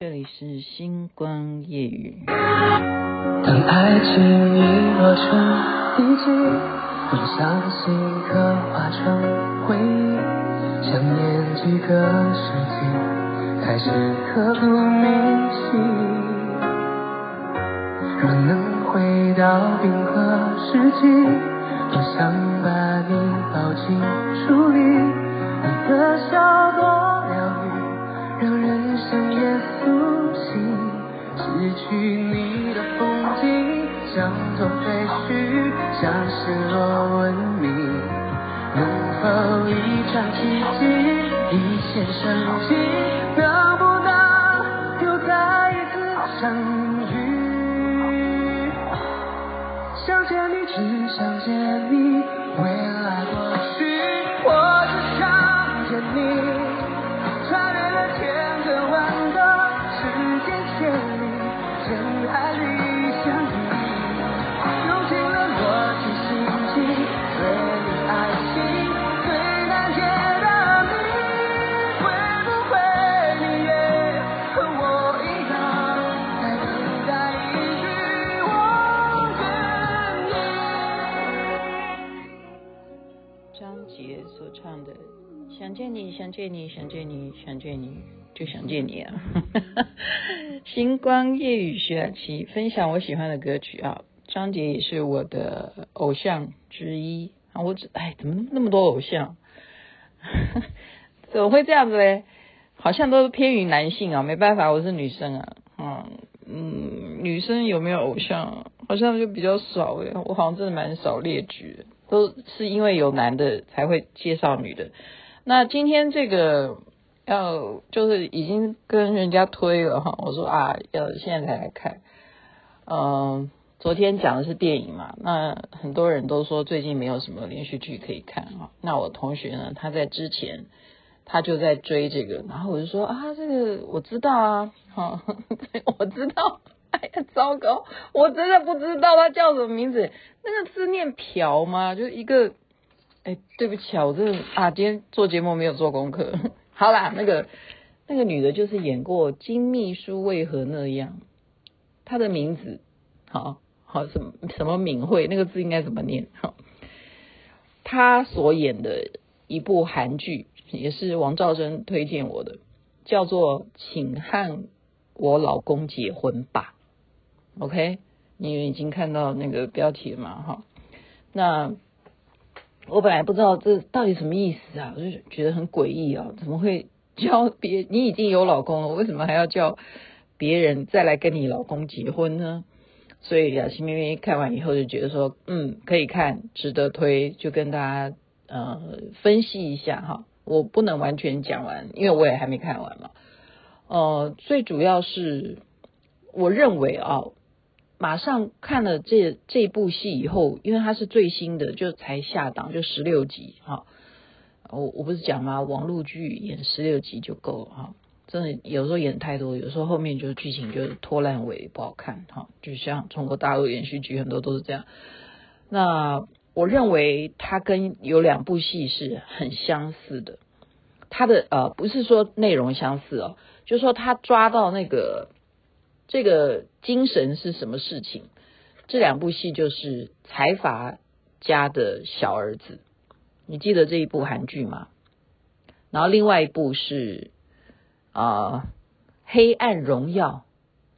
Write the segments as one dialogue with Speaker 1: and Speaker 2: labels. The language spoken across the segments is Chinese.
Speaker 1: 这里是星光夜语。
Speaker 2: 当爱情已落成遗迹，当伤心刻画成回忆，想念几个世纪，开始刻骨铭心。若能回到冰河时期，多想把你抱进书里，你的笑多，让人生也苏醒。失去想见你，
Speaker 1: 就想见你啊！星光夜雨徐雅琪分享我喜欢的歌曲啊，张杰也是我的偶像之一啊。我只哎，怎么那么多偶像？怎么会这样子嘞？好像都是偏于男性啊，没办法，我是女生啊。嗯嗯，女生有没有偶像？好像就比较少哎，我好像真的蛮少列举，都是因为有男的才会介绍女的。那今天这个要就是已经跟人家推了哈，我说啊要现在才来看，嗯，昨天讲的是电影嘛，那很多人都说最近没有什么连续剧可以看哈，那我同学呢，他在之前他就在追这个，然后我就说啊这个我知道啊，哈，我知道，哎呀糟糕，我真的不知道他叫什么名字，那个字念朴吗？就一个。哎，对不起啊，我真的啊，今天做节目没有做功课。好啦，那个那个女的，就是演过《金秘书为何那样》，她的名字，好好什么什么敏慧，那个字应该怎么念？好，她所演的一部韩剧，也是王兆贞推荐我的，叫做《请和我老公结婚吧》。OK，你已经看到那个标题了嘛？哈，那。我本来不知道这到底什么意思啊，我就觉得很诡异啊，怎么会叫别你已经有老公了，为什么还要叫别人再来跟你老公结婚呢？所以雅琪妹妹看完以后就觉得说，嗯，可以看，值得推，就跟大家呃分析一下哈。我不能完全讲完，因为我也还没看完嘛。呃，最主要是我认为啊。马上看了这这部戏以后，因为它是最新的，就才下档，就十六集哈。我我不是讲吗？网络剧演十六集就够了哈。真的有时候演太多，有时候后面就剧情就拖烂尾，不好看哈。就像中国大陆连续剧很多都是这样。那我认为它跟有两部戏是很相似的。它的呃不是说内容相似哦，就是说他抓到那个。这个精神是什么事情？这两部戏就是财阀家的小儿子，你记得这一部韩剧吗？然后另外一部是啊、《黑暗荣耀》，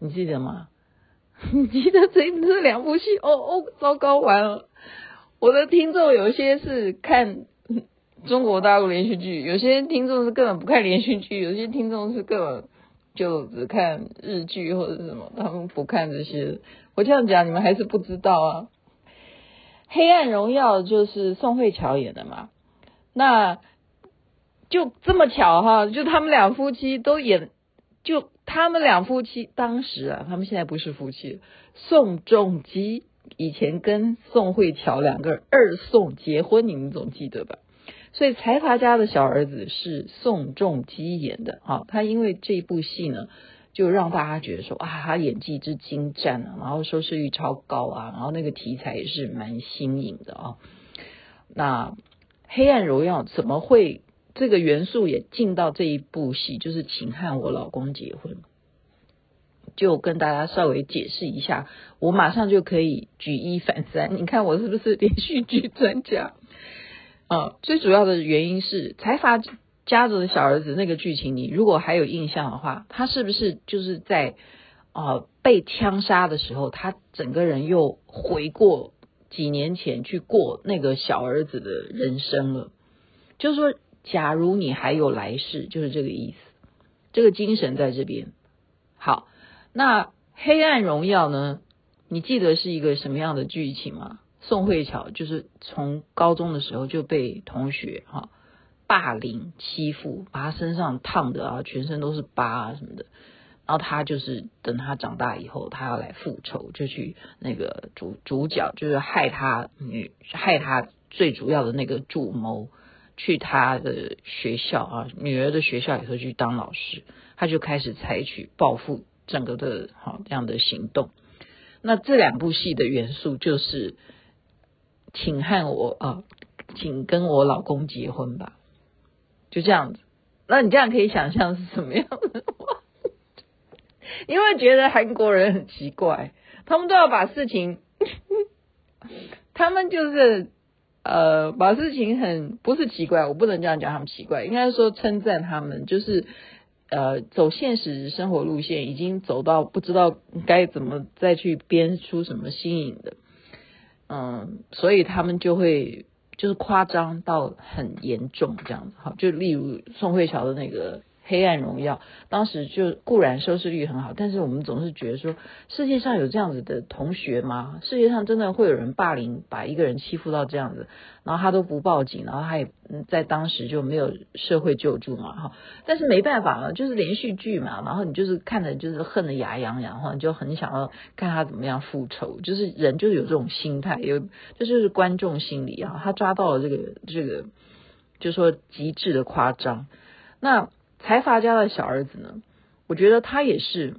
Speaker 1: 你记得吗？你记得这这两部戏？哦哦，糟糕，完了！我的听众有些是看 中国大陆连续剧，有些听众是根本不看连续剧，有些听众是根本。就只看日剧或者什么，他们不看这些。我这样讲，你们还是不知道啊。《黑暗荣耀》就是宋慧乔演的嘛，那就这么巧哈，就他们俩夫妻都演，就他们俩夫妻当时啊，他们现在不是夫妻。宋仲基以前跟宋慧乔两个二宋结婚，你们总记得吧？所以财阀家的小儿子是宋仲基演的啊，他因为这部戏呢，就让大家觉得说啊，他演技之精湛啊，然后收视率超高啊，然后那个题材也是蛮新颖的啊。那黑暗荣耀怎么会这个元素也进到这一部戏？就是秦汉我老公结婚，就跟大家稍微解释一下，我马上就可以举一反三。你看我是不是连续剧专家？啊，最主要的原因是财阀家族的小儿子那个剧情，你如果还有印象的话，他是不是就是在啊被枪杀的时候，他整个人又回过几年前去过那个小儿子的人生了？就是说，假如你还有来世，就是这个意思。这个精神在这边。好，那《黑暗荣耀》呢？你记得是一个什么样的剧情吗？宋慧乔就是从高中的时候就被同学哈霸凌欺负，把他身上烫的啊，全身都是疤啊什么的。然后他就是等他长大以后，他要来复仇，就去那个主主角就是害他女害他最主要的那个主谋，去他的学校啊，女儿的学校里头去当老师，他就开始采取报复整个的哈这样的行动。那这两部戏的元素就是。请和我啊，请跟我老公结婚吧，就这样子。那你这样可以想象是什么样的话？因为觉得韩国人很奇怪，他们都要把事情，他们就是呃，把事情很不是奇怪，我不能这样讲他们奇怪，应该说称赞他们，就是呃，走现实生活路线，已经走到不知道该怎么再去编出什么新颖的。嗯，所以他们就会就是夸张到很严重这样子，好，就例如宋慧乔的那个。黑暗荣耀当时就固然收视率很好，但是我们总是觉得说，世界上有这样子的同学吗？世界上真的会有人霸凌，把一个人欺负到这样子，然后他都不报警，然后他也在当时就没有社会救助嘛，哈。但是没办法了，就是连续剧嘛，然后你就是看的就是恨得牙痒痒，哈，你就很想要看他怎么样复仇，就是人就是有这种心态，有这就是观众心理啊，他抓到了这个这个，就说极致的夸张，那。财阀家的小儿子呢？我觉得他也是，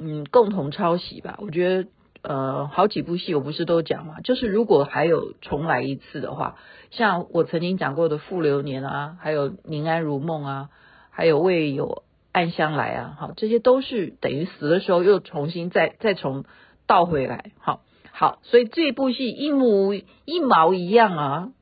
Speaker 1: 嗯，共同抄袭吧。我觉得，呃，好几部戏我不是都讲嘛，就是如果还有重来一次的话，像我曾经讲过的《傅流年》啊，还有《宁安如梦》啊，还有《未有暗香来》啊，好，这些都是等于死的时候又重新再再从倒回来，好，好，所以这部戏一模一毛一样啊。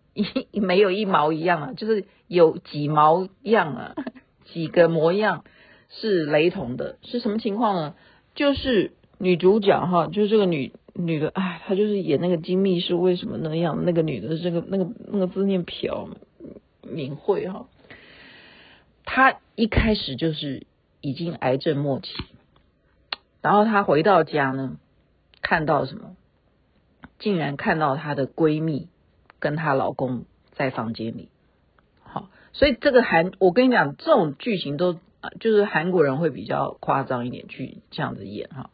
Speaker 1: 一没有一毛一样啊，就是有几毛样啊，几个模样是雷同的，是什么情况呢？就是女主角哈，就是这个女女的，哎，她就是演那个金秘书，为什么那样？那个女的，这个那个那个字念朴敏慧哈，她一开始就是已经癌症末期，然后她回到家呢，看到什么？竟然看到她的闺蜜。跟她老公在房间里，好，所以这个韩，我跟你讲，这种剧情都就是韩国人会比较夸张一点去这样子演哈，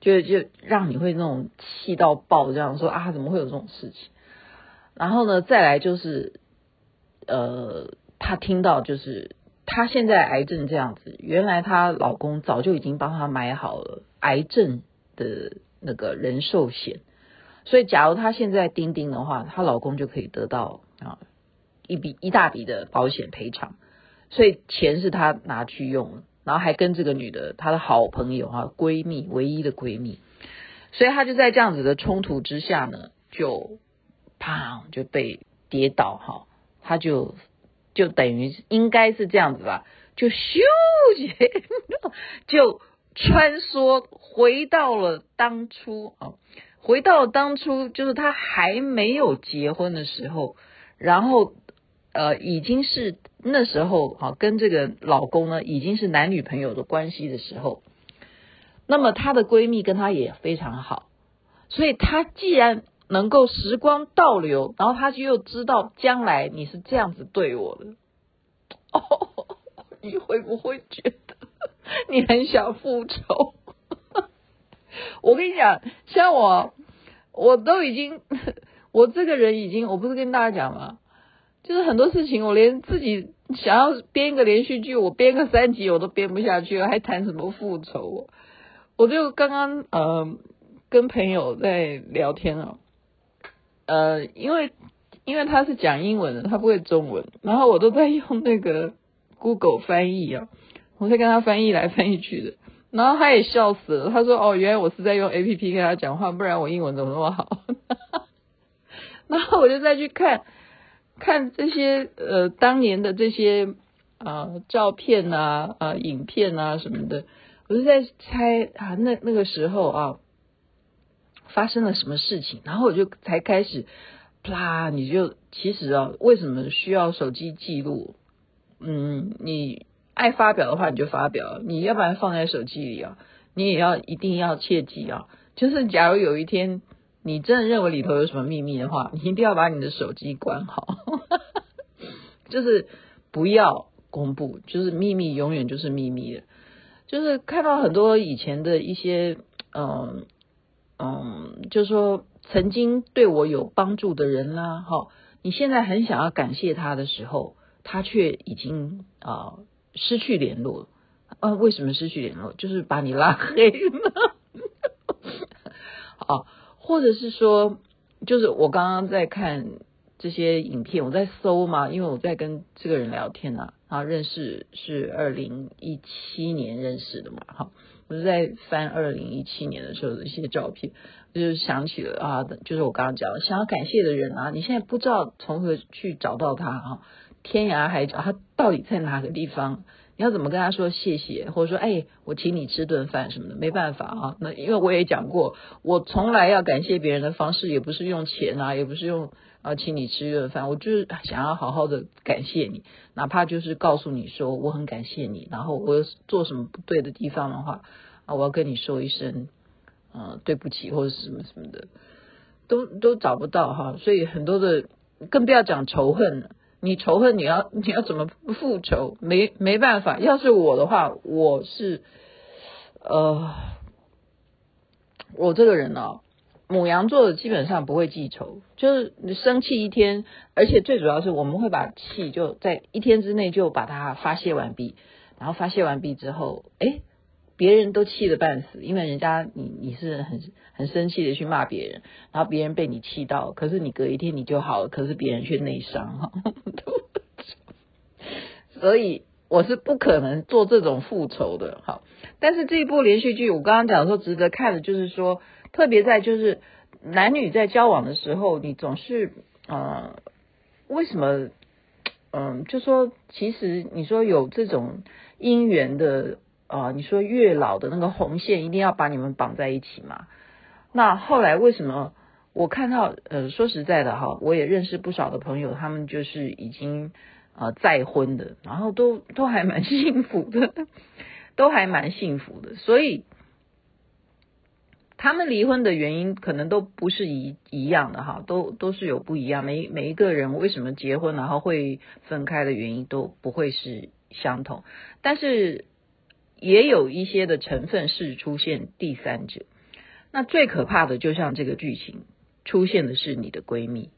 Speaker 1: 就就让你会那种气到爆，这样说啊，怎么会有这种事情？然后呢，再来就是，呃，她听到就是她现在癌症这样子，原来她老公早就已经帮她买好了癌症的那个人寿险。所以，假如她现在钉钉的话，她老公就可以得到啊一笔一大笔的保险赔偿。所以钱是他拿去用，然后还跟这个女的她的好朋友哈闺蜜唯一的闺蜜，所以她就在这样子的冲突之下呢，就啪就被跌倒哈，她就就等于应该是这样子吧，就咻就穿梭回到了当初啊。回到当初，就是她还没有结婚的时候，然后呃，已经是那时候啊，跟这个老公呢，已经是男女朋友的关系的时候。那么她的闺蜜跟她也非常好，所以她既然能够时光倒流，然后她就又知道将来你是这样子对我的，哦，你会不会觉得你很想复仇？我跟你讲，像我，我都已经，我这个人已经，我不是跟大家讲吗？就是很多事情，我连自己想要编一个连续剧，我编个三集我都编不下去了，还谈什么复仇？我就刚刚呃跟朋友在聊天啊，呃，因为因为他是讲英文的，他不会中文，然后我都在用那个 Google 翻译啊，我在跟他翻译来翻译去的。然后他也笑死了，他说：“哦，原来我是在用 A P P 跟他讲话，不然我英文怎么那么好？” 然后我就再去看看这些呃当年的这些啊、照片啊啊、影片啊什么的，我就在猜啊那那个时候啊发生了什么事情，然后我就才开始啪，你就其实啊为什么需要手机记录？嗯，你。爱发表的话你就发表，你要不然放在手机里啊，你也要一定要切记啊。就是假如有一天你真的认为里头有什么秘密的话，你一定要把你的手机关好，就是不要公布，就是秘密永远就是秘密的。就是看到很多以前的一些嗯嗯，就是说曾经对我有帮助的人啦，哈，你现在很想要感谢他的时候，他却已经啊。失去联络，啊，为什么失去联络？就是把你拉黑了，啊，或者是说，就是我刚刚在看这些影片，我在搜嘛，因为我在跟这个人聊天啊，然后认识是二零一七年认识的嘛，哈，我就在翻二零一七年的时候的一些照片，就是想起了啊，就是我刚刚讲，想要感谢的人啊，你现在不知道从何去找到他啊。天涯海角，他到底在哪个地方？你要怎么跟他说谢谢，或者说哎，我请你吃顿饭什么的？没办法啊，那因为我也讲过，我从来要感谢别人的方式，也不是用钱啊，也不是用啊，请你吃一顿饭，我就是想要好好的感谢你，哪怕就是告诉你说我很感谢你，然后我做什么不对的地方的话啊，我要跟你说一声，嗯、对不起，或者什么什么的，都都找不到哈，所以很多的更不要讲仇恨了。你仇恨，你要你要怎么复仇？没没办法。要是我的话，我是呃，我这个人呢、哦，牡羊座的基本上不会记仇，就是你生气一天，而且最主要是我们会把气就在一天之内就把它发泄完毕，然后发泄完毕之后，哎。别人都气得半死，因为人家你你是很很生气的去骂别人，然后别人被你气到，可是你隔一天你就好了，可是别人却内伤哈。所以我是不可能做这种复仇的，好。但是这一部连续剧，我刚刚讲说值得看的，就是说特别在就是男女在交往的时候，你总是呃为什么嗯、就说其实你说有这种姻缘的。啊、你说月老的那个红线一定要把你们绑在一起吗？那后来为什么我看到呃，说实在的哈，我也认识不少的朋友，他们就是已经呃再婚的，然后都都还蛮 幸福的，都还蛮幸福的。所以他们离婚的原因可能都不是一一样的哈，都都是有不一样。每每一个人为什么结婚然后会分开的原因都不会是相同，但是。也有一些的成分是出现第三者，那最可怕的就像这个剧情出现的是你的闺蜜，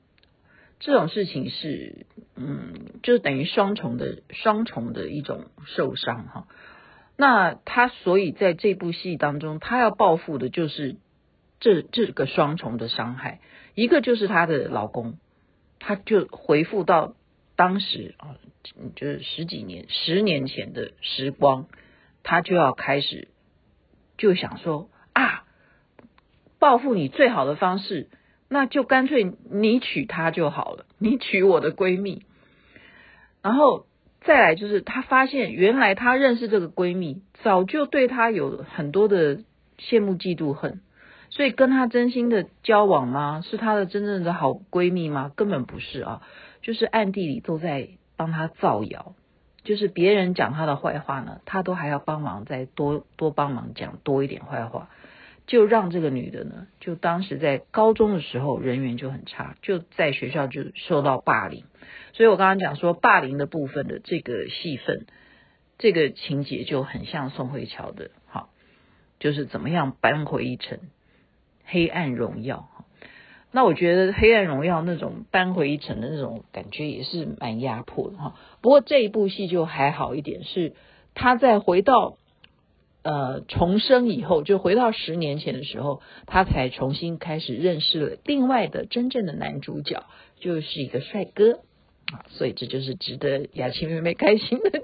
Speaker 1: 这种事情是嗯，就等于双重的双重的一种受伤哈。那他所以在这部戏当中，他要报复的就是这这个双重的伤害，一个就是她的老公，他就回复到当时啊，就是十几年十年前的时光。他就要开始，就想说啊，报复你最好的方式，那就干脆你娶她就好了，你娶我的闺蜜。然后再来就是，他发现原来他认识这个闺蜜，早就对他有很多的羡慕、嫉妒、恨，所以跟他真心的交往吗？是他的真正的好闺蜜吗？根本不是啊，就是暗地里都在帮他造谣。就是别人讲他的坏话呢，他都还要帮忙再多多帮忙讲多一点坏话，就让这个女的呢，就当时在高中的时候人缘就很差，就在学校就受到霸凌。所以我刚刚讲说霸凌的部分的这个戏份，这个情节就很像宋慧乔的，好，就是怎么样扳回一城，黑暗荣耀。那我觉得《黑暗荣耀》那种扳回一城的那种感觉也是蛮压迫的哈。不过这一部戏就还好一点，是他在回到呃重生以后，就回到十年前的时候，他才重新开始认识了另外的真正的男主角，就是一个帅哥啊。所以这就是值得雅琪妹妹开心的地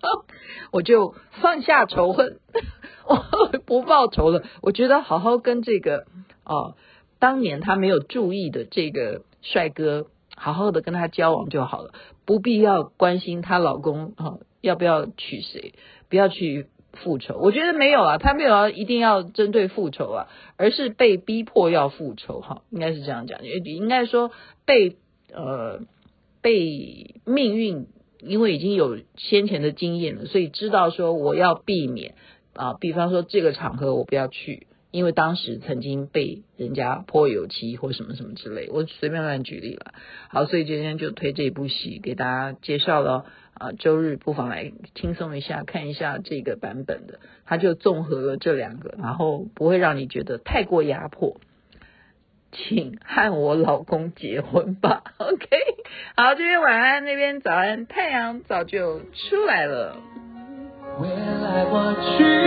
Speaker 1: 方。我就放下仇恨，我不报仇了。我觉得好好跟这个哦，当年他没有注意的这个帅哥，好好的跟他交往就好了，不必要关心她老公哦要不要娶谁，不要去复仇。我觉得没有啊，他没有要一定要针对复仇啊，而是被逼迫要复仇哈，应该是这样讲，应该说被呃被命运。因为已经有先前的经验了，所以知道说我要避免啊，比方说这个场合我不要去，因为当时曾经被人家泼油漆或什么什么之类，我随便乱举例了。好，所以今天就推这部戏给大家介绍了啊，周日不妨来轻松一下看一下这个版本的，它就综合了这两个，然后不会让你觉得太过压迫。请和我老公结婚吧，OK。好，这边晚安，那边早安，太阳早就出来了。未来我去，